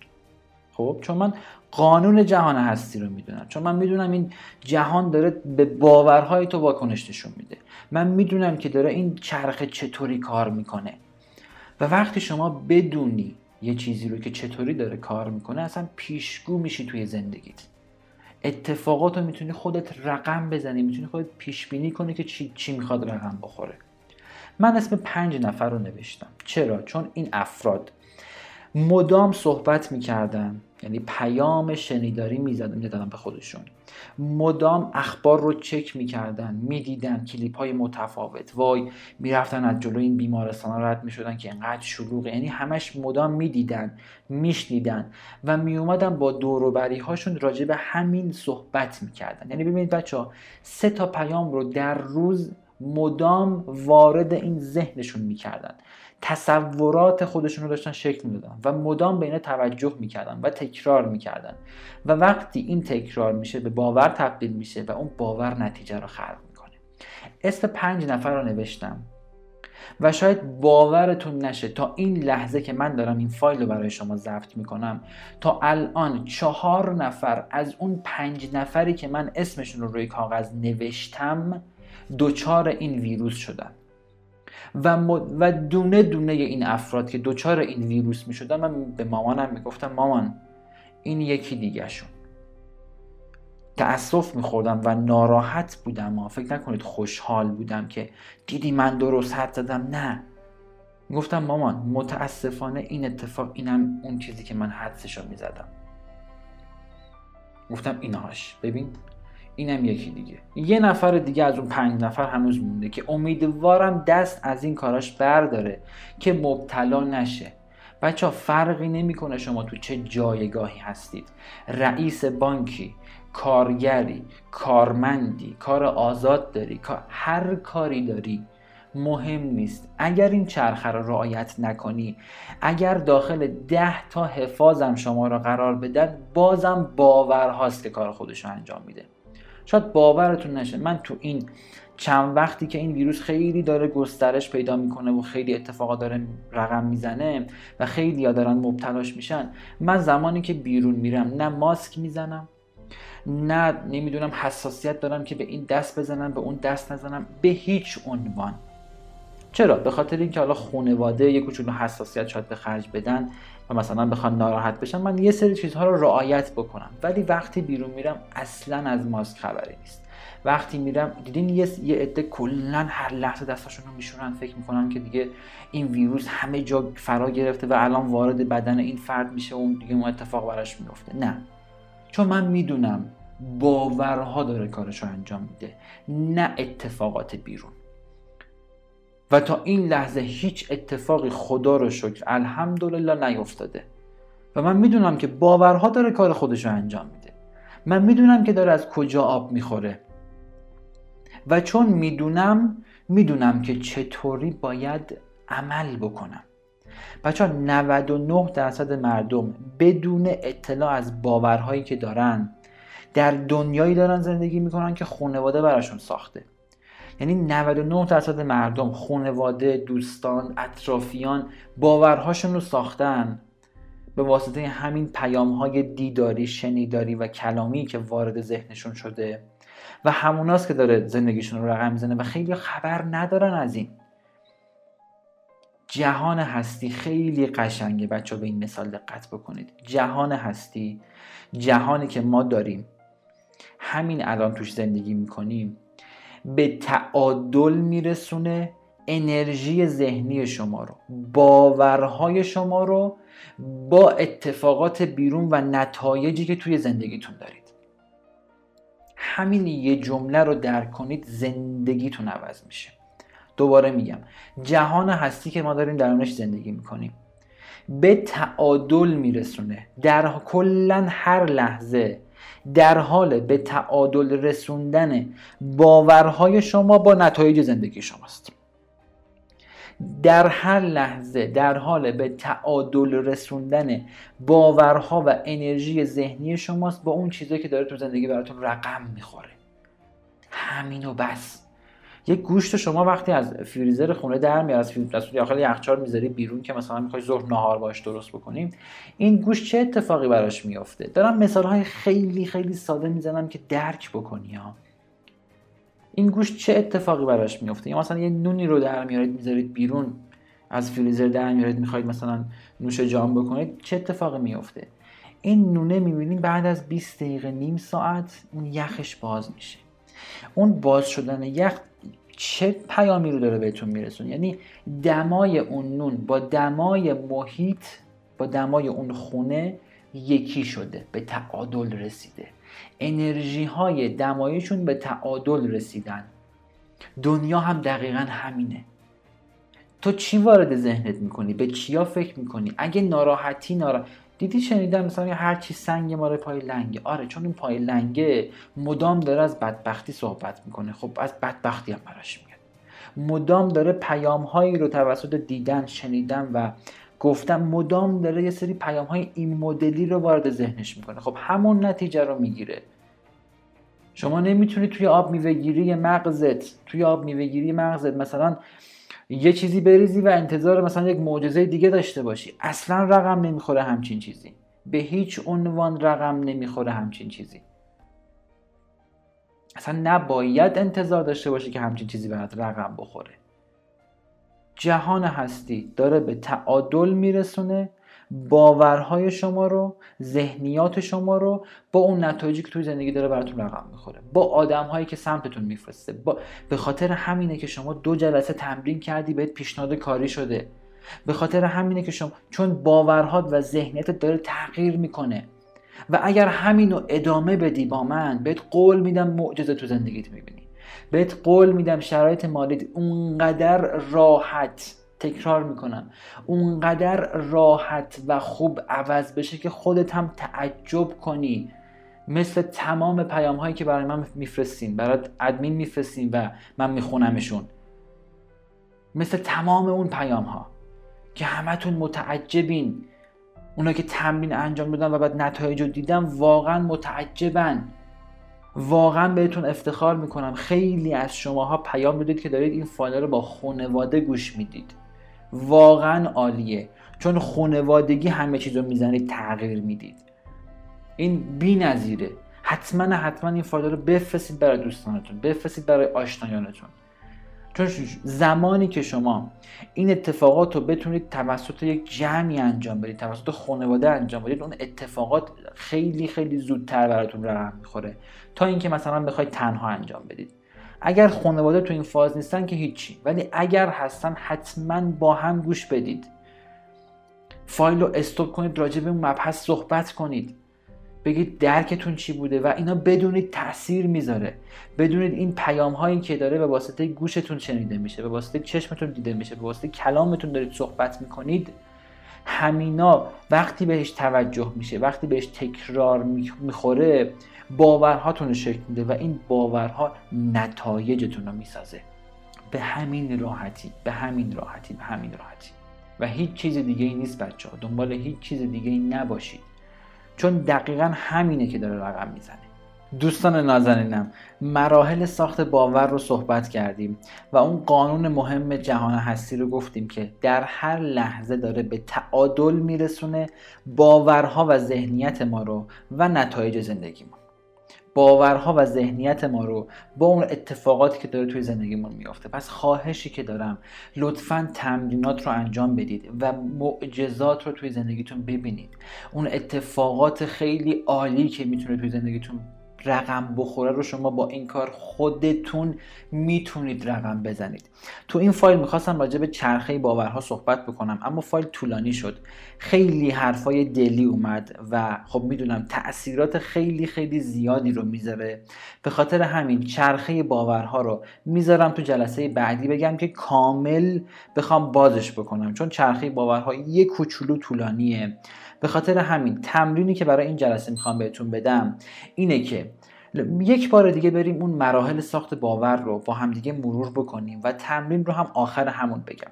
خب چون من قانون جهان هستی رو می‌دونم. چون من می‌دونم این جهان داره به باورهای تو واکنش نشون میده. من می‌دونم که داره این چرخه چطوری کار می‌کنه. و وقتی شما بدونی یه چیزی رو که چطوری داره کار می‌کنه اصلا پیشگو میشی توی زندگیت. اتفاقات رو می‌تونی خودت رقم بزنی می‌تونی خودت پیش بینی کنی که چی, چی می‌خواد رقم بخوره. من اسم پنج نفر رو نوشتم. چرا؟ چون این افراد مدام صحبت می‌کردن. یعنی پیام شنیداری می‌زدن به خودشون. مدام اخبار رو چک می‌کردن می‌دیدن کلیپ های متفاوت. وای می‌رفتن از جلو این بیمارستان رد می‌شدن که اینقدر شلوغه. یعنی همش مدام می‌دیدن میشنیدن و میومدن با دوروبری هاشون راجع به همین صحبت می‌کردن. یعنی ببینید بچه ها سه تا پیام رو در روز مدام وارد این ذهنشون می‌کردن. تصورات خودشون رو داشتن شکل می‌دادن و مدام به توجه می‌کردن و تکرار می‌کردن. و وقتی این تکرار میشه به باور تبدیل میشه و اون باور نتیجه رو خلق می‌کنه. اسم پنج نفر رو نوشتم و شاید باورتون نشه تا این لحظه که من دارم این فایل رو برای شما ضبط می‌کنم تا الان چهار نفر از اون پنج نفری که من اسمشون رو روی کاغذ نوشتم دچار این ویروس شدن. و, و دونه دونه این افراد که دچار این ویروس می شدن من به مامانم می‌گفتم مامان این یکی دیگه شون تأسف میخوردم و ناراحت بودم و فکر نکنید خوشحال بودم که دیدی من درست حد زدم. نه. گفتم مامان متاسفانه این اتفاق اینم اون چیزی که من حدسشو می‌زدم. گفتم اینهاش. ببین اینم یکی دیگه. یه نفر دیگه از اون پنج نفر هنوز مونده که امیدوارم دست از این کاراش برداره که مبتلا نشه. بچه فرقی نمی‌کنه شما تو چه جایگاهی هستید. رئیس بانکی کارگری کارمندی کار آزاد داری هر کاری داری مهم نیست. اگر این چرخه رو رعایت نکنی اگر داخل ده تا حفاظم شما رو قرار بدن بازم باور هاست که کار خودش رو انجام میده. شاید باورتون نشه. من تو این چند وقتی که این ویروس خیلی داره گسترش پیدا می‌کنه و خیلی اتفاقا داره رقم می‌زنه و خیلی ها دارن مبتلاش میشن من زمانی که بیرون میرم نه ماسک می‌زنم نه نمی‌دونم حساسیت دارم که به این دست بزنم به اون دست نزنم به هیچ عنوان. چرا؟ به خاطر اینکه حالا خانواده یه کوچولو حساسیت شاید به خرج بدن و مثلا بخوان ناراحت بشن من یه سری چیزها رو رعایت بکنم. ولی وقتی بیرون میرم اصلا از ماسک خبری نیست. وقتی میرم دیدین یه یه عده کلا هر لحظه دستاشون رو فکر می‌کنن که دیگه این ویروس همه جا فرا گرفته و الان وارد بدن این فرد میشه و دیگه اون اتفاق براش میفته نه. چون من می‌دونم باورها داره کارش انجام میده نه اتفاقات بیرون. تا این لحظه هیچ اتفاقی خدا رو شکر الحمدلله نیفتاده. و من می‌دونم که باورها داره کار خودش رو انجام میده. من می‌دونم که داره از کجا آب می‌خوره. و چون می‌دونم می‌دونم که چطوری باید عمل بکنم. بچه ها 99 درصد مردم بدون اطلاع از باورهایی که دارن در دنیایی دارن زندگی می‌کنن که خانواده براشون ساخته. یعنی 99 درصد مردم خانواده دوستان اطرافیان باورهاشون رو ساختن به واسطه همین پیام های دیداری شنیداری و کلامی که وارد ذهنشون شده و هموناست که داره زندگیشون رو رقم می‌زنه و خیلی خبر ندارن از این. جهان هستی خیلی قشنگه بچه به این مثال دقت بکنید. جهان هستی جهانی که ما داریم همین الان توش زندگی می‌کنیم. به تعادل میرسونه انرژی ذهنی شما رو باورهای شما رو با اتفاقات بیرون و نتایجی که توی زندگیتون دارید. همین یه جمله رو درک کنید زندگیتون عوض میشه. دوباره میگم جهان هستی که ما داریم درونش زندگی می‌کنیم به تعادل میرسونه. در کلا هر لحظه در حال به تعادل رسوندن باورهای شما با نتایج زندگی شماست. در هر لحظه در حال به تعادل رسوندن باورها و انرژی ذهنی شماست با اون چیزایی که داره تو زندگی براتون رقم می‌خوره. همین و بس. یک گوشت شما وقتی از فریزر خونه در میاد از فریزر داخل یخچال می‌ذاری بیرون که مثلا می‌خوای ظهر نهار باش درست بکنیم این گوشت چه اتفاقی براش میافته؟ دارم مثال های خیلی خیلی ساده می‌زنم که درک بکنی ها. این گوشت چه اتفاقی براش میفته یا مثلا یه نونی رو در میارید می‌ذارید بیرون از فریزر در میارید می‌خواید مثلا نوش جام بکنید چه اتفاقی میفته این نونه می‌بینید بعد از 20 دقیقه نیم ساعت اون یخش باز میشه. اون باز شدن یخ چه پیامی رو داره بهتون میرسون یعنی دمای اون نون با دمای محیط با دمای اون خونه یکی شده به تعادل رسیده. انرژی های دمایشون به تعادل رسیدن. دنیا هم دقیقا همینه. تو چی وارد ذهنت می‌کنی؟ به چیا فکر می‌کنی؟ اگه ناراحتی نارا دیدی شنیدم مثلا هر چی سنگ ماره پای لنگه. آره چون این پای لنگه مدام داره از بدبختی صحبت می‌کنه. خب از بدبختی هم براش میاد. مدام داره پیام هایی رو توسط دیدن شنیدن و گفتم مدام داره یه سری پیام های این مدلی رو وارد ذهنش می‌کنه. خب همون نتیجه رو می‌گیره. شما نمی‌تونی توی آب میوهگیری مغزت. توی آب میوهگیری مغزت. مثلا یه چیزی بریزی و انتظار مثلا یک معجزه دیگه داشته باشی. اصلا رقم نمی‌خوره همچین چیزی. به هیچ عنوان رقم نمی‌خوره همچین چیزی. اصلا نباید انتظار داشته باشی که همچین چیزی برات رقم بخوره. جهان هستی داره به تعادل میرسونه باورهای شما رو ذهنیات شما رو با اون نتایجی که توی زندگی داره براتون رقم می‌خوره. با آدم هایی که سمتتون میفرسته. با... به خاطر همینه که شما دو جلسه تمرین کردی بهت پیشنهاد کاری شده. به خاطر همینه که شما چون باورهات و ذهنیتت داره تغییر می‌کنه. و اگر همینو ادامه بدی با من بهت قول میدم معجزه تو زندگیت می‌بینی. بهت قول میدم شرایط مالیت اونقدر راحت تکرار می‌کنم. اونقدر راحت و خوب عوض بشه که خودت هم تعجب کنی. مثل تمام پیام هایی که برای من میفرستین برای ادمین میفرستین و من میخونمشون. مثل تمام اون پیام ها که همتون متعجبین. اونا که تمرین انجام دادن و بعد نتایج رو دیدم واقعا متعجبن. واقعا بهتون افتخار می‌کنم. خیلی از شماها پیام بدید که دارید این فایل رو با خانواده گوش می‌دید. واقعا عالیه. چون خانوادگی همه چیز رو می‌زنید تغییر می‌دید. این بی نظیره. حتما حتما این فایل رو بفرستید برای دوستانتون بفرستید برای آشنایانتون. چون زمانی که شما این اتفاقات رو بتونید توسط یک جمعی انجام بدید توسط خانواده انجام بدید اون اتفاقات خیلی خیلی زودتر براتون رقم می‌خوره. تا اینکه مثلا بخواید تنها انجام بدید. اگر خانواده تو این فاز نیستن که هیچی. ولی اگر هستن حتما با هم گوش بدید. فایل رو استوب کنید راجع به مبحث صحبت کنید. بگید درکتون چی بوده و اینا بدونید تاثیر می‌ذاره. بدونید این پیام هایی که داره به واسطه گوشتون شنیده میشه به واسطه چشمتون دیده میشه به واسطه کلامتون دارید صحبت می‌کنید. همینا وقتی بهش توجه میشه وقتی بهش تکرار می‌خوره باورهاتون رو شکل میده و این باورها نتایجتون رو می‌سازه. به همین راحتی به همین راحتی به همین راحتی. و هیچ چیز دیگه ای نیست بچه ها دنبال هیچ چیز دیگه ای نباشید. چون دقیقا همینه که داره رقم می‌زنه. دوستان نازنینم مراحل ساخت باور رو صحبت کردیم و اون قانون مهم جهان هستی رو گفتیم که در هر لحظه داره به تعادل میرسونه باورها و ذهنیت ما رو و نتایج زندگیمون باورها و ذهنیت ما رو با اون اتفاقاتی که داره توی زندگیمون میافته. پس خواهشی که دارم لطفا تمرینات رو انجام بدید و معجزات رو توی زندگیتون ببینید. اون اتفاقات خیلی عالی که می‌تونه توی زندگیتون رقم بخوره رو شما با این کار خودتون می‌تونید رقم بزنید. تو این فایل می‌خواستم راجع به چرخه باورها صحبت بکنم اما فایل طولانی شد. خیلی حرفای دلی اومد و خب می‌دونم تاثیرات خیلی خیلی زیادی رو می‌ذاره. به خاطر همین چرخه باورها رو می‌ذارم تو جلسه بعدی بگم که کامل بخوام بازش بکنم چون چرخه باورها یه کوچولو طولانیه. به خاطر همین تمرینی که برای این جلسه می‌خوام بهتون بدم اینه که یک بار دیگه بریم اون مراحل ساخت باور رو با همدیگه مرور بکنیم و تمرین رو هم آخر همون بگم.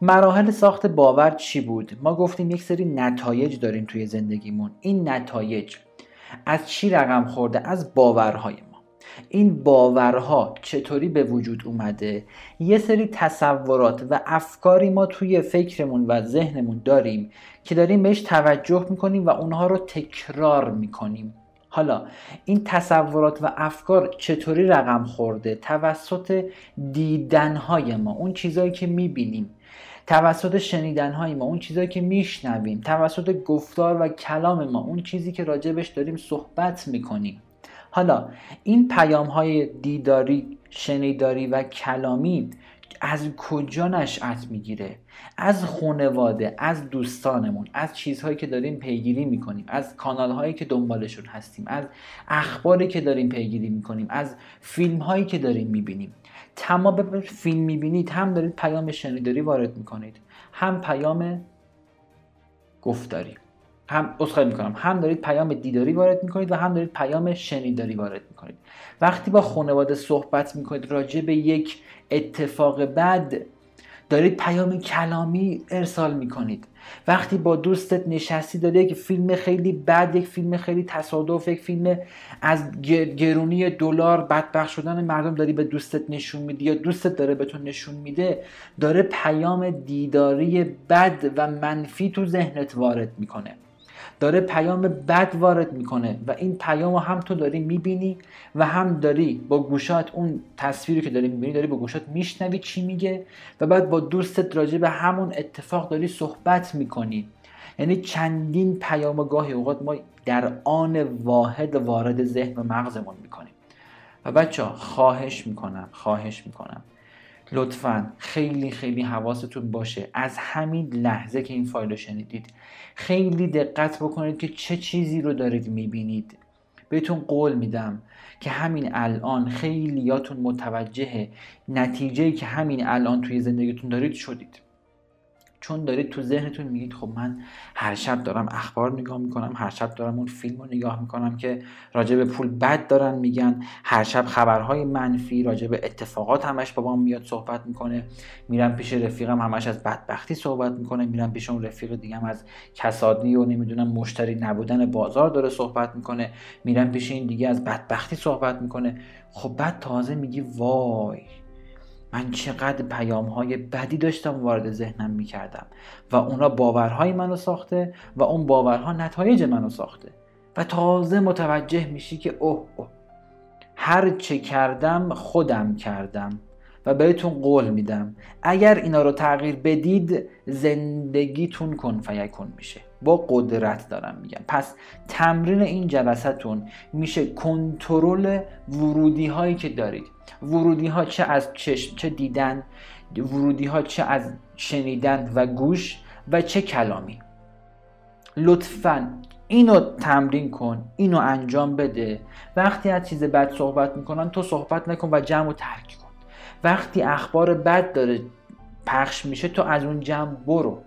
مراحل ساخت باور چی بود؟ ما گفتیم یک سری نتایج داریم توی زندگیمون. این نتایج از چی رقم خورده؟ از باورهای ما این باورها چطوری به وجود اومده؟ یه سری تصورات و افکاری ما توی فکرمون و ذهنمون داریم که داریم بهش توجه می‌کنیم و اونها رو تکرار می‌کنیم. حالا این تصورات و افکار چطوری رقم خورده؟ توسط دیدنهای ما اون چیزهایی که می‌بینیم. توسط شنیدنهای ما اون چیزهایی که میشنویم. توسط گفتار و کلام ما اون چیزی که راجبش داریم صحبت می‌کنیم. حالا این پیام های دیداری شنیداری و کلامی از کجا نشأت می‌گیره؟ از خانواده از دوستانمون از چیزهایی که داریم پیگیری می‌کنیم از کانال هایی که دنبالشون هستیم از اخباری که داریم پیگیری می‌کنیم از فیلم هایی که داریم می‌بینیم. تمام فیلم می‌بینید هم دارید پیام شنیداری وارد می‌کنید هم پیام گفتاری. هم اصخایی می‌کنم. هم دارید پیام دیداری وارد می‌کنید و هم دارید پیام شنیداری وارد می‌کنید. وقتی با خانواده صحبت می‌کنید راجع به یک اتفاق بد دارید پیام کلامی ارسال می‌کنید. وقتی با دوستت نشستی داره یک فیلم خیلی بد یک فیلم خیلی تصادف یک فیلم از گرونی دلار بدبخت شدن مردم داری به دوستت نشون میدی یا دوستت داره بهتون نشون میده داره پیام دیداری بد و منفی تو ذهنت وارد می‌کنه. داره پیام بد وارد می‌کنه و این پیام هم تو داری می‌بینی و هم داری با گوشات اون تصویری که داری می‌بینی داری با گوشات میشنوی چی میگه و بعد با دوستت راجع به همون اتفاق داری صحبت می‌کنی. یعنی چندین پیام و گاهی اوقات ما در آن واحد وارد ذهن و مغزمون می‌کنیم. و بچه خواهش می‌کنم خواهش می‌کنم. لطفا. خیلی خیلی حواستون باشه. از همین لحظه که این فایل رو شنیدید. خیلی دقت بکنید که چه چیزی رو دارید می‌بینید. بهتون قول میدم که همین الان خیلیاتون متوجه نتیجه که همین الان توی زندگیتون دارید شدید. چون دارید تو ذهنتون میگید خب من هر شب دارم اخبار نگاه می‌کنم هر شب دارم اون فیلم رو نگاه می‌کنم که راجع به پول بد دارن میگن. هر شب خبرهای منفی راجع به اتفاقات همش بابام میاد صحبت می‌کنه. میرم پیش رفیقم همش از بدبختی صحبت می‌کنه. میرم پیش اون رفیق دیگه از کسادی و نمی‌دونم مشتری نبودن بازار داره صحبت می‌کنه. میرم پیش این دیگه از بدبختی صحبت می‌کنه. خب بعد تازه میگی وای. من چقدر پیام های بدی داشتم وارد ذهنم می‌کردم و اونا باورهای منو ساخته و اون باورها نتایج منو ساخته. و تازه متوجه میشی که اوه اوه هر چه کردم خودم کردم و بهتون قول میدم. اگر اینا رو تغییر بدید زندگیتون کن فیکون میشه. با قدرت دارم میگم پس تمرین این جلسهتون میشه کنترل ورودی هایی که دارید. ورودی ها چه از چشم چه دیدن ورودی ها چه از شنیدن و گوش و چه کلامی. لطفا اینو تمرین کن اینو انجام بده. وقتی از چیز بد صحبت می‌کنن تو صحبت نکن و جمع و ترک کن. وقتی اخبار بد داره پخش میشه تو از اون جمع برو.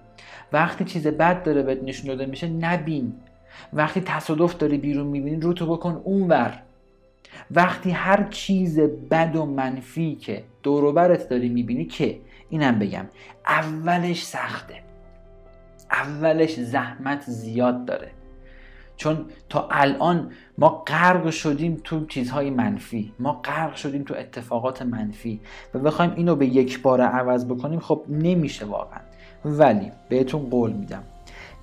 وقتی چیز بد داره بهت نشون داده میشه نبین. وقتی تصادف داری بیرون می‌بینی رو تو بکن اونور. وقتی هر چیز بد و منفی که دوروبرت داری می‌بینی که؟ اینم بگم. اولش سخته. اولش زحمت زیاد داره. چون تا الان ما غرق شدیم تو چیزهای منفی. ما غرق شدیم تو اتفاقات منفی. و بخوایم اینو به یک بار عوض بکنیم خب نمیشه واقعا. ولی بهتون قول میدم.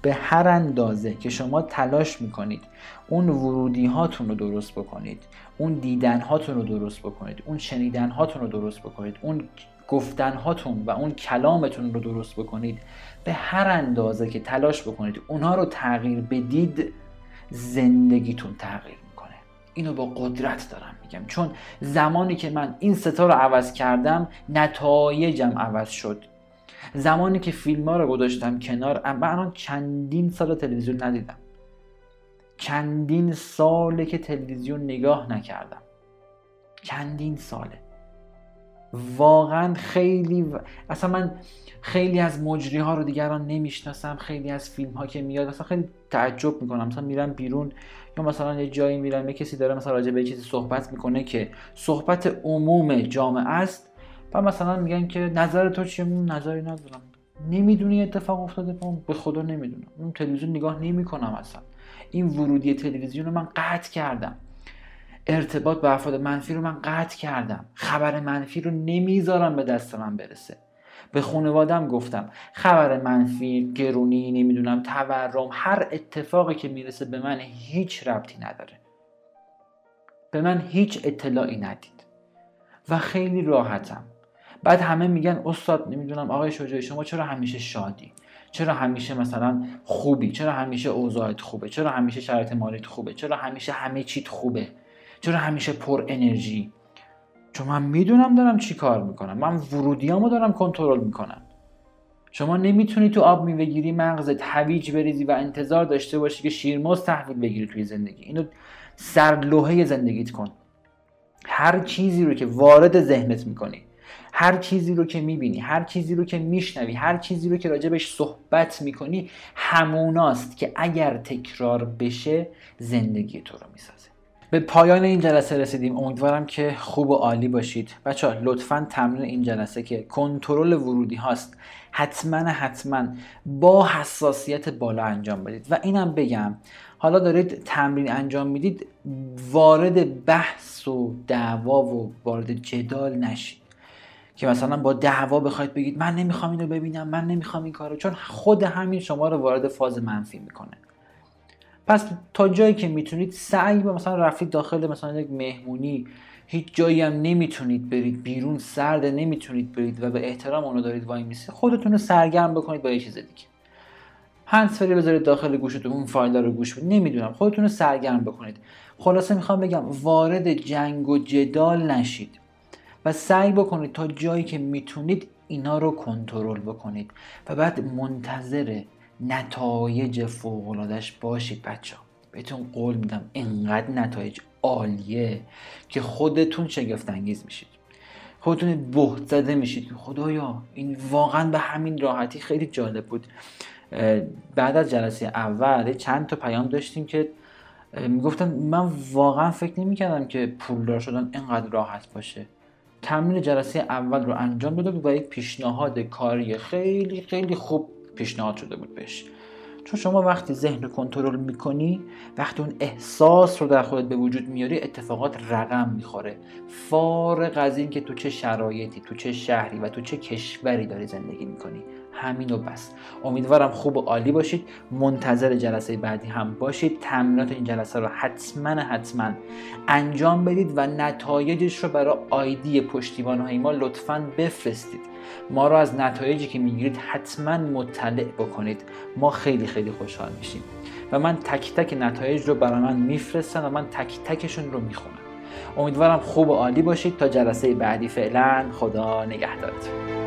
به هر اندازه که شما تلاش می‌کنید اون ورودی هاتون رو درست بکنید اون دیدن هاتون رو درست بکنید اون شنیدن هاتون رو درست بکنید اون گفتن هاتون و اون کلامتون رو درست بکنید به هر اندازه که تلاش بکنید اونها رو تغییر بدید زندگیتون تغییر می‌کنه. اینو با قدرت دارم میگم. چون زمانی که من این ستا رو عوض کردم نتایجم عوض شد. زمانی که فیلم ها رو گذاشتم کنار من الان چندین سال تلویزیون ندیدم. چندین ساله که تلویزیون نگاه نکردم. چندین ساله. واقعا خیلی و... اصلا من خیلی از مجری ها رو دیگران نمی‌شناسم خیلی از فیلم ها که میاد مثلا خیلی تعجب می‌کنم. مثلا میرم بیرون یا مثلا یه جایی میرم یه کسی داره مثلا راجع به چیزی صحبت می‌کنه که صحبت عموم جامعه است. و مثلا میگن که نظر تو چیه؟ نظری ندارم. نمی‌دونی اتفاق افتاده؟ به خدا نمی‌دونم. اون تلویزیون نگاه نمی‌کنم اصلا. این ورودی تلویزیون رو من قطع کردم. ارتباط با افراد منفی رو من قطع کردم. خبر منفی رو نمی‌ذارم به دست من برسه. به خانوادم گفتم خبر منفی گرونی نمی‌دونم تورم هر اتفاقی که می‌رسه به من هیچ ربطی نداره. به من هیچ اطلاعی ندید. و خیلی راحتم. بعد همه میگن استاد نمی‌دونم آقای شجاعی شما چرا همیشه شادی؟ چرا همیشه مثلا خوبی؟ چرا همیشه اوضاعت خوبه؟ چرا همیشه شرایط مالیت خوبه؟ چرا همیشه همه چیت خوبه؟ چرا همیشه پر انرژی؟ چون من می‌دونم دارم چی کار می‌کنم. من ورودیامو دارم کنترل می‌کنم. شما نمی‌تونی تو آب میوه مغزت هویج بریزی و انتظار داشته باشی که شیرماز تحویل بگیری توی زندگی. اینو سرلوحه زندگیت کن. هر چیزی رو که وارد ذهنت می‌کنی. هر چیزی رو که می‌بینی هر چیزی رو که میشنوی هر چیزی رو که راجبش صحبت می‌کنی هموناست که اگر تکرار بشه زندگی تو رو می‌سازه. به پایان این جلسه رسیدیم. امیدوارم که خوب و عالی باشید. بچه ها لطفا تمرین این جلسه که کنترل ورودی هاست حتما حتما با حساسیت بالا انجام بدید. و اینم بگم حالا دارید تمرین انجام می‌دید وارد بحث و دعوا و وارد جدال نشید. که مثلا با دعوا بخواید بگید من نمی‌خوام اینو ببینم من نمی‌خوام این کارو چون خود همین شما رو وارد فاز منفی می‌کنه. پس تا جایی که می‌تونید سعی به مثلا رفتید داخل مثلا یک مهمونی هیچ جایی هم نمی‌تونید برید بیرون سرده نمی‌تونید برید و به احترام اونو دارید وای میسید خودتون رو سرگرم بکنید با یه چیز دیگه. هندز فری بذارید داخل گوشتون اون فایل رو گوش بدید نمی‌دونم خودتون رو سرگرم بکنید. خلاصه می‌خوام بگم وارد جنگ و جدال نشید. و سعی بکنید تا جایی که می‌تونید اینا رو کنترل بکنید و بعد منتظر نتایج فوقلادش باشید بچه بهتون قول میدم انقدر نتایج عالیه که خودتون شگفت انگیز میشید. خودتون بهت زده میشید که خدایا این واقعا به همین راحتی خیلی جالب بود. بعد از جلسه اول چند تا پیام داشتیم که می‌گفتن من واقعا فکر نمی‌کردم که پولدار شدن اینقدر راحت باشه. تمرین جلسه اول رو انجام داده بود و یک پیشنهاد کاری خیلی خیلی خوب پیشنهاد شده بود بهش. چون شما وقتی ذهن کنترل می‌کنی وقتی اون احساس رو در خودت به وجود میاری اتفاقات رقم می‌خوره. فارغ از این که تو چه شرایطی تو چه شهری و تو چه کشوری داری زندگی می‌کنی. همین و بس. امیدوارم خوب و عالی باشید. منتظر جلسه بعدی هم باشید. تمرینات این جلسه رو حتما حتما انجام بدید و نتایجش رو برای آیدی پشتیبان های ما لطفا بفرستید. ما رو از نتایجی که می‌گیرید حتما مطلع بکنید. ما خیلی خیلی خوشحال میشیم. و من تک تک نتایج رو برای من میفرستم و من تک تکشون رو می‌خونم. امیدوارم خوب و عالی باشید. تا جلسه بعدی فعلا. خدا نگهدارتون.